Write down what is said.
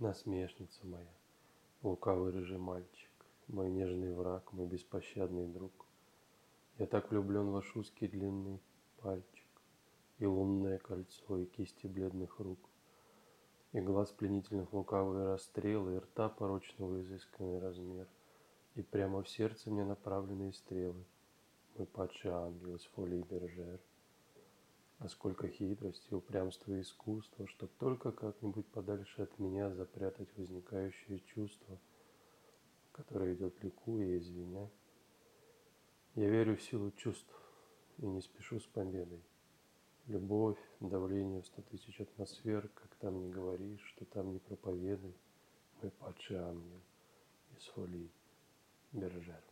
Насмешница моя, лукавый рыжий мальчик, Мой нежный враг, мой беспощадный друг. Я так влюблен в ваш узкий длинный пальчик, И лунное кольцо, и кисти бледных рук, И глаз пленительных лукавые расстрелы, И рта порочного изысканный размер, И прямо в сердце мне направленные стрелы, Мой падший ангел из фолии бержер. А сколько хитрости, упрямства и искусства, Чтоб только как-нибудь подальше от меня Запрятать возникающее чувство, Которое идет ликуя и извиня. Я верю в силу чувств и не спешу с победой. Любовь, давление в сто тысяч атмосфер, Как там не говори, что там не проповедуй, Мой падший ангел из фолии Бержер.